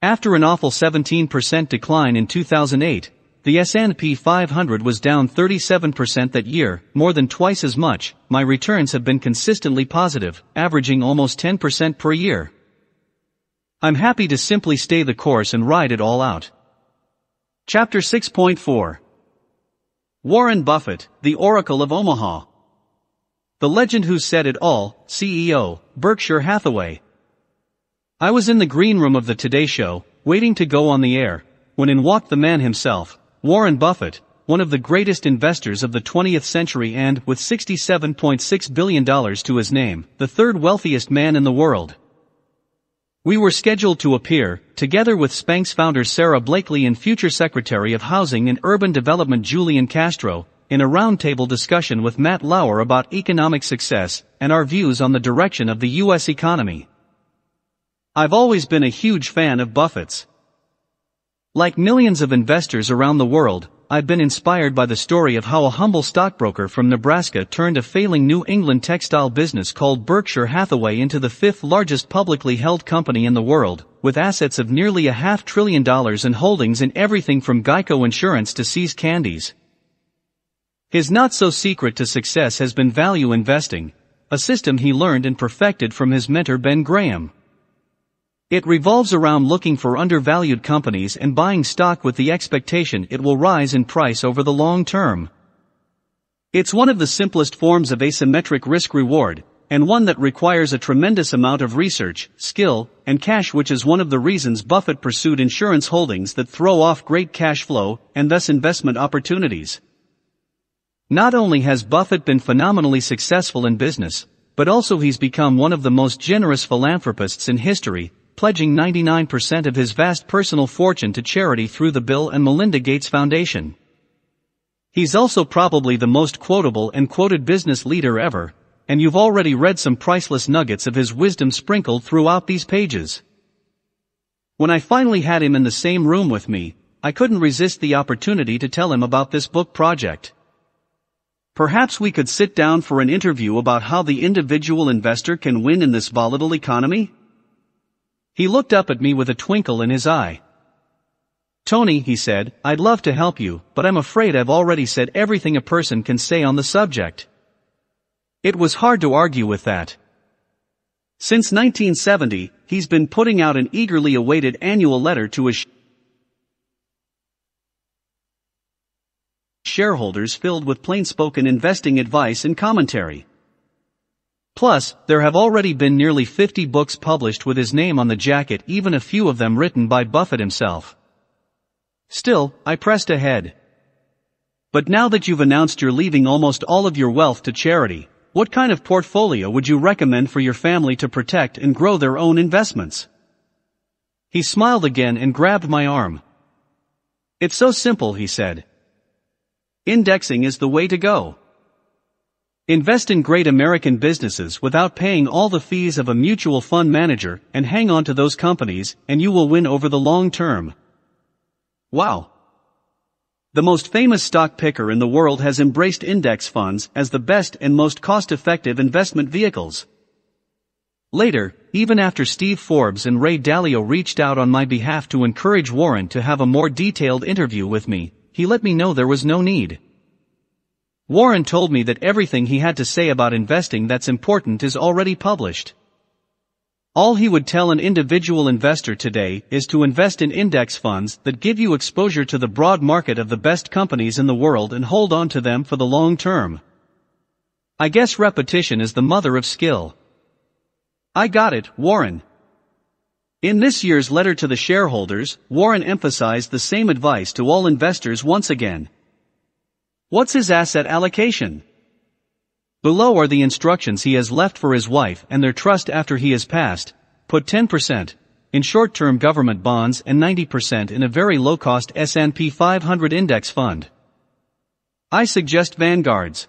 After an awful 17% decline in 2008, the S&P 500 was down 37% that year, more than twice as much. My returns have been consistently positive, averaging almost 10% per year. I'm happy to simply stay the course and ride it all out. Chapter 6.4 Warren Buffett, the Oracle of Omaha. The legend who said it all, CEO, Berkshire Hathaway. I was in the green room of the Today Show, waiting to go on the air, when in walked the man himself, Warren Buffett, one of the greatest investors of the 20th century and, with $67.6 billion to his name, the third wealthiest man in the world. We were scheduled to appear, together with Spanx founder Sara Blakely and future Secretary of Housing and Urban Development Julian Castro, in a roundtable discussion with Matt Lauer about economic success and our views on the direction of the U.S. economy. I've always been a huge fan of Buffett's. Like millions of investors around the world, I've been inspired by the story of how a humble stockbroker from Nebraska turned a failing New England textile business called Berkshire Hathaway into the fifth largest publicly held company in the world, with assets of nearly a half trillion dollars and holdings in everything from Geico Insurance to See's Candies. His not-so-secret to success has been value investing, a system he learned and perfected from his mentor Ben Graham. It revolves around looking for undervalued companies and buying stock with the expectation it will rise in price over the long term. It's one of the simplest forms of asymmetric risk reward, and one that requires a tremendous amount of research, skill, and cash which is one of the reasons Buffett pursued insurance holdings that throw off great cash flow and thus investment opportunities. Not only has Buffett been phenomenally successful in business, but also he's become one of the most generous philanthropists in history, pledging 99% of his vast personal fortune to charity through the Bill and Melinda Gates Foundation. He's also probably the most quotable and quoted business leader ever, and you've already read some priceless nuggets of his wisdom sprinkled throughout these pages. When I finally had him in the same room with me, I couldn't resist the opportunity to tell him about this book project. Perhaps we could sit down for an interview about how the individual investor can win in this volatile economy? He looked up at me with a twinkle in his eye. Tony, he said, I'd love to help you, but I'm afraid I've already said everything a person can say on the subject. It was hard to argue with that. Since 1970, he's been putting out an eagerly awaited annual letter to his shareholders filled with plain-spoken investing advice and commentary. Plus, there have already been nearly 50 books published with his name on the jacket even a few of them written by Buffett himself. Still, I pressed ahead. But now that you've announced you're leaving almost all of your wealth to charity, what kind of portfolio would you recommend for your family to protect and grow their own investments? He smiled again and grabbed my arm. It's so simple, he said. Indexing is the way to go. Invest in great American businesses without paying all the fees of a mutual fund manager and hang on to those companies and you will win over the long term. Wow. The most famous stock picker in the world has embraced index funds as the best and most cost-effective investment vehicles. Later, even after Steve Forbes and Ray Dalio reached out on my behalf to encourage Warren to have a more detailed interview with me, he let me know there was no need. Warren told me that everything he had to say about investing that's important is already published. All he would tell an individual investor today is to invest in index funds that give you exposure to the broad market of the best companies in the world and hold on to them for the long term. I guess repetition is the mother of skill. I got it, Warren. In this year's letter to the shareholders, Warren emphasized the same advice to all investors once again. What's his asset allocation? Below are the instructions he has left for his wife and their trust after he has passed. Put 10% in short-term government bonds and 90% in a very low-cost S&P 500 index fund. I suggest Vanguard's.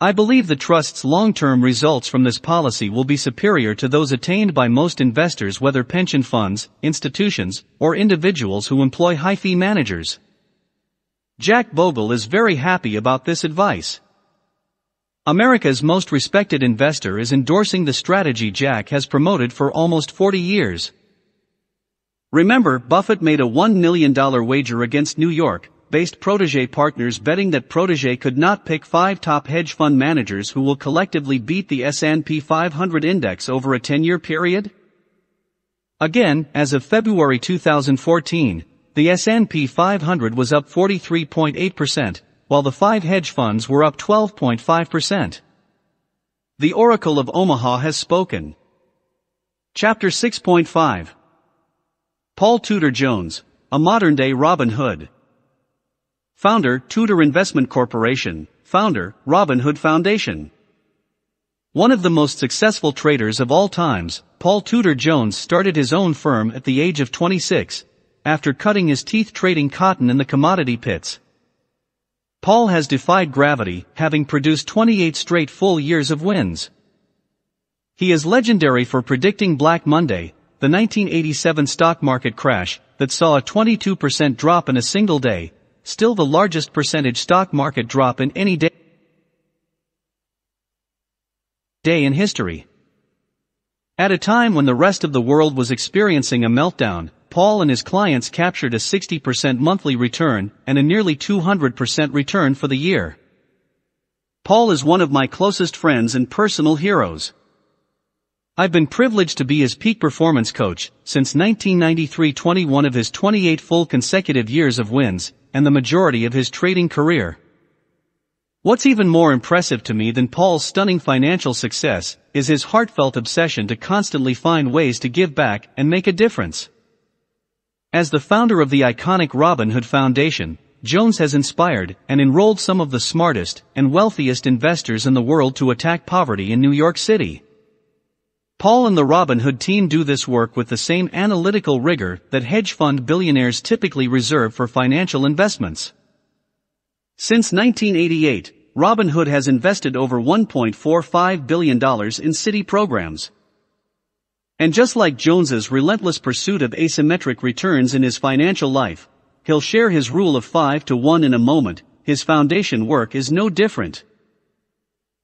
I believe the trust's long-term results from this policy will be superior to those attained by most investors whether pension funds, institutions, or individuals who employ high-fee managers. Jack Bogle is very happy about this advice. America's most respected investor is endorsing the strategy Jack has promoted for almost 40 years. Remember, Buffett made a $1 million wager against New York, based Protege partners betting that Protege could not pick five top hedge fund managers who will collectively beat the S&P 500 index over a 10-year period? Again, as of February 2014, the S&P 500 was up 43.8%, while the five hedge funds were up 12.5%. The Oracle of Omaha has spoken. Chapter 6.5 Paul Tudor Jones, a modern-day Robin Hood. Founder, Tudor Investment Corporation. Founder, Robin Hood Foundation. One of the most successful traders of all times, Paul Tudor Jones started his own firm at the age of 26, after cutting his teeth trading cotton in the commodity pits. Paul has defied gravity, having produced 28 straight full years of wins. He is legendary for predicting Black Monday, the 1987 stock market crash, that saw a 22% drop in a single day, still the largest percentage stock market drop in any day, in history. At a time when the rest of the world was experiencing a meltdown, Paul and his clients captured a 60% monthly return and a nearly 200% return for the year. Paul is one of my closest friends and personal heroes. I've been privileged to be his peak performance coach since 1993 21 of his 28 full consecutive years of wins, and the majority of his trading career. What's even more impressive to me than Paul's stunning financial success is his heartfelt obsession to constantly find ways to give back and make a difference. As the founder of the iconic Robin Hood Foundation, Jones has inspired and enrolled some of the smartest and wealthiest investors in the world to attack poverty in New York City. Paul and the Robin Hood team do this work with the same analytical rigor that hedge fund billionaires typically reserve for financial investments. Since 1988, Robin Hood has invested over $1.45 billion in city programs. And just like Jones's relentless pursuit of asymmetric returns in his financial life, he'll share his rule of 5 to 1 in a moment, his foundation work is no different.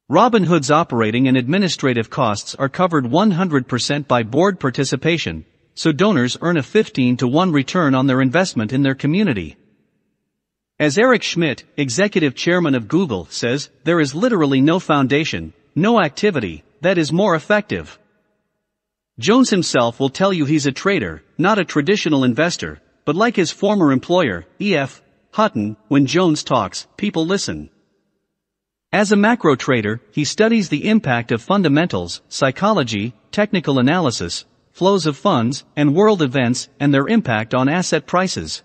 Robin Hood's operating and administrative costs are covered 100% by board participation, so donors earn a 15 to 1 return on their investment in their community. As Eric Schmidt, executive chairman of Google, says, there is literally no foundation, no activity, that is more effective. Jones himself will tell you he's a trader, not a traditional investor, but like his former employer, E.F. Hutton, when Jones talks, people listen. As a macro trader, he studies the impact of fundamentals, psychology, technical analysis, flows of funds, and world events and their impact on asset prices.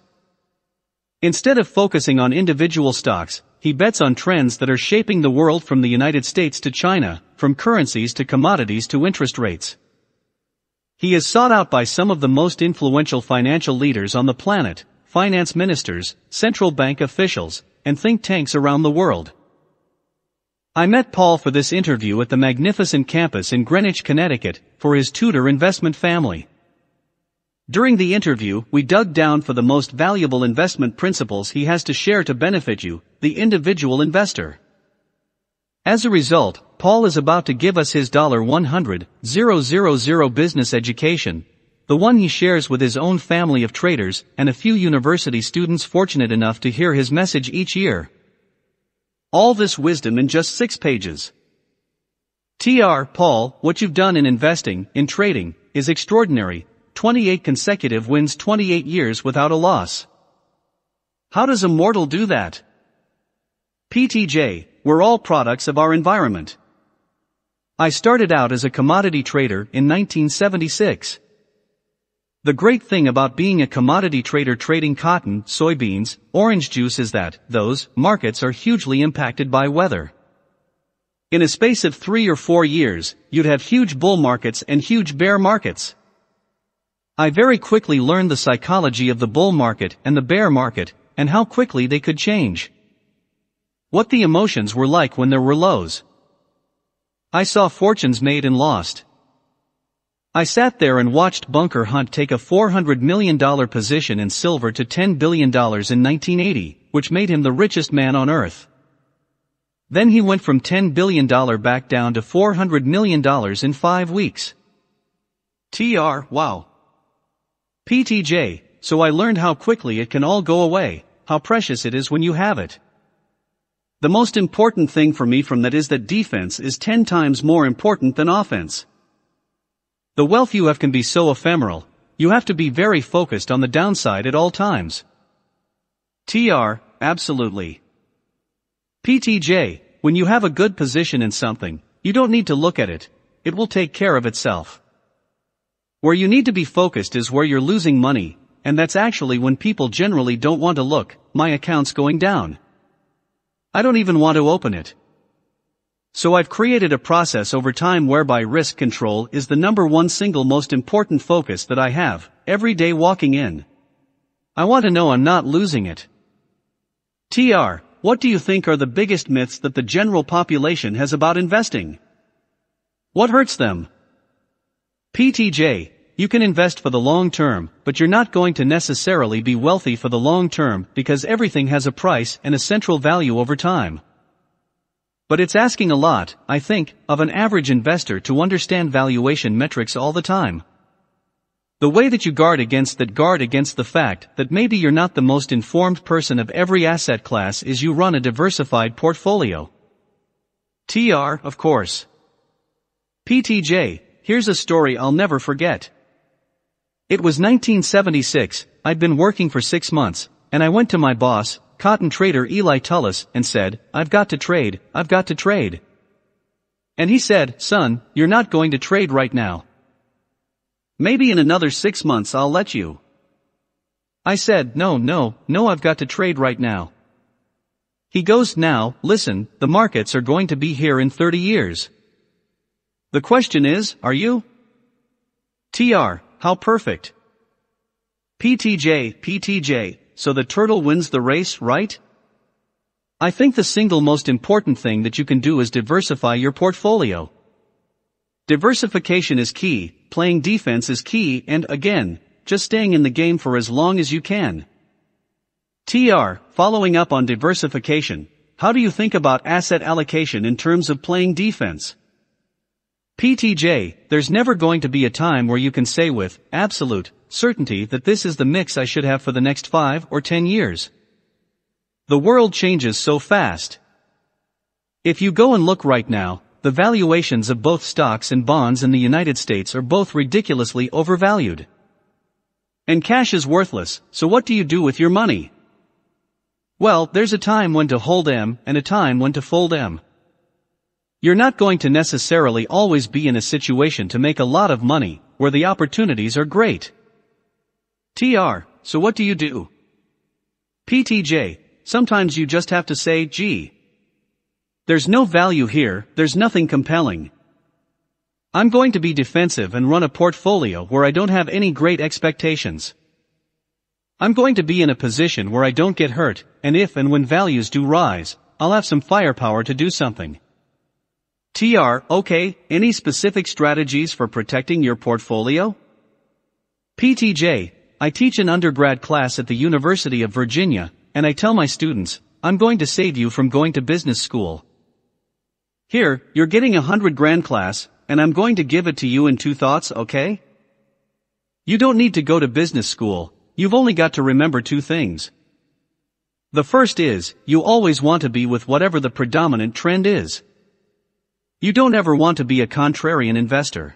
Instead of focusing on individual stocks, he bets on trends that are shaping the world from the United States to China, from currencies to commodities to interest rates. He is sought out by some of the most influential financial leaders on the planet, finance ministers, central bank officials, and think tanks around the world. I met Paul for this interview at the magnificent campus in Greenwich, Connecticut, for his Tudor investment family. During the interview, we dug down for the most valuable investment principles he has to share to benefit you, the individual investor. As a result, Paul is about to give us his $100,000 business education, the one he shares with his own family of traders and a few university students fortunate enough to hear his message each year. All this wisdom in just six pages. TR, Paul, what you've done in investing, in trading, is extraordinary, 28 consecutive wins 28 years without a loss. How does a mortal do that? PTJ, we're all products of our environment. I started out as a commodity trader in 1976. The great thing about being a commodity trader trading cotton, soybeans, orange juice is that those markets are hugely impacted by weather. In a space of three or four years, you'd have huge bull markets and huge bear markets. I very quickly learned the psychology of the bull market and the bear market, and how quickly they could change. What the emotions were like when there were lows. I saw fortunes made and lost. I sat there and watched Bunker Hunt take a $400 million position in silver to $10 billion in 1980, which made him the richest man on earth. Then he went from $10 billion back down to $400 million in five weeks. TR, wow. PTJ, so I learned how quickly it can all go away, how precious it is when you have it. The most important thing for me from that is that defense is 10 times more important than offense. The wealth you have can be so ephemeral, you have to be very focused on the downside at all times. TR, absolutely. PTJ, when you have a good position in something, you don't need to look at it, it will take care of itself. Where you need to be focused is where you're losing money, and that's actually when people generally don't want to look, my account's going down. I don't even want to open it. So I've created a process over time whereby risk control is the number one single most important focus that I have, every day walking in. I want to know I'm not losing it. TR, what do you think are the biggest myths that the general population has about investing? What hurts them? PTJ, you can invest for the long term, but you're not going to necessarily be wealthy for the long term because everything has a price and a central value over time. But it's asking a lot, I think, of an average investor to understand valuation metrics all the time. The way that you guard against that guard against the fact that maybe you're not the most informed person of every asset class is you run a diversified portfolio. TR, of course. PTJ, Here's a story I'll never forget. It was 1976, I'd been working for six months, and I went to my boss, cotton trader Eli Tullis, and said, I've got to trade, I've got to trade. And he said, son, you're not going to trade right now. Maybe in another six months I'll let you. I said, no, no, no I've got to trade right now. He goes, now, listen, the markets are going to be here in 30 years. The question is, are you? TR, how perfect. PTJ, PTJ, so the turtle wins the race, right? I think the single most important thing that you can do is diversify your portfolio. Diversification is key, playing defense is key, and again, just staying in the game for as long as you can. TR, following up on diversification, how do you think about asset allocation in terms of playing defense? PTJ, there's never going to be a time where you can say with absolute certainty that this is the mix I should have for the next 5 or 10 years. The world changes so fast. If you go and look right now, the valuations of both stocks and bonds in the United States are both ridiculously overvalued. And cash is worthless, so what do you do with your money? Well, there's a time when to hold M and a time when to fold M. You're not going to necessarily always be in a situation to make a lot of money, where the opportunities are great. TR, so what do you do? PTJ, sometimes you just have to say, gee. There's no value here, there's nothing compelling. I'm going to be defensive and run a portfolio where I don't have any great expectations. I'm going to be in a position where I don't get hurt, and if and when values do rise, I'll have some firepower to do something. TR, okay, any specific strategies for protecting your portfolio? PTJ, I teach an undergrad class at the University of Virginia, and I tell my students, I'm going to save you from going to business school. Here, you're getting a hundred grand class, and I'm going to give it to you in two thoughts, okay? You don't need to go to business school, you've only got to remember two things. The first is, you always want to be with whatever the predominant trend is. You don't ever want to be a contrarian investor.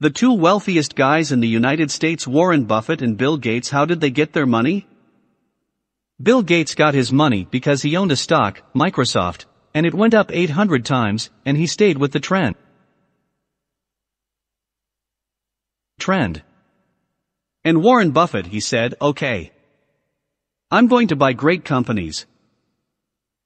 The two wealthiest guys in the United States Warren Buffett and Bill Gates how did they get their money? Bill Gates got his money because he owned a stock, Microsoft, and it went up 800 times, and he stayed with the trend. Trend. And Warren Buffett he said, okay. I'm going to buy great companies,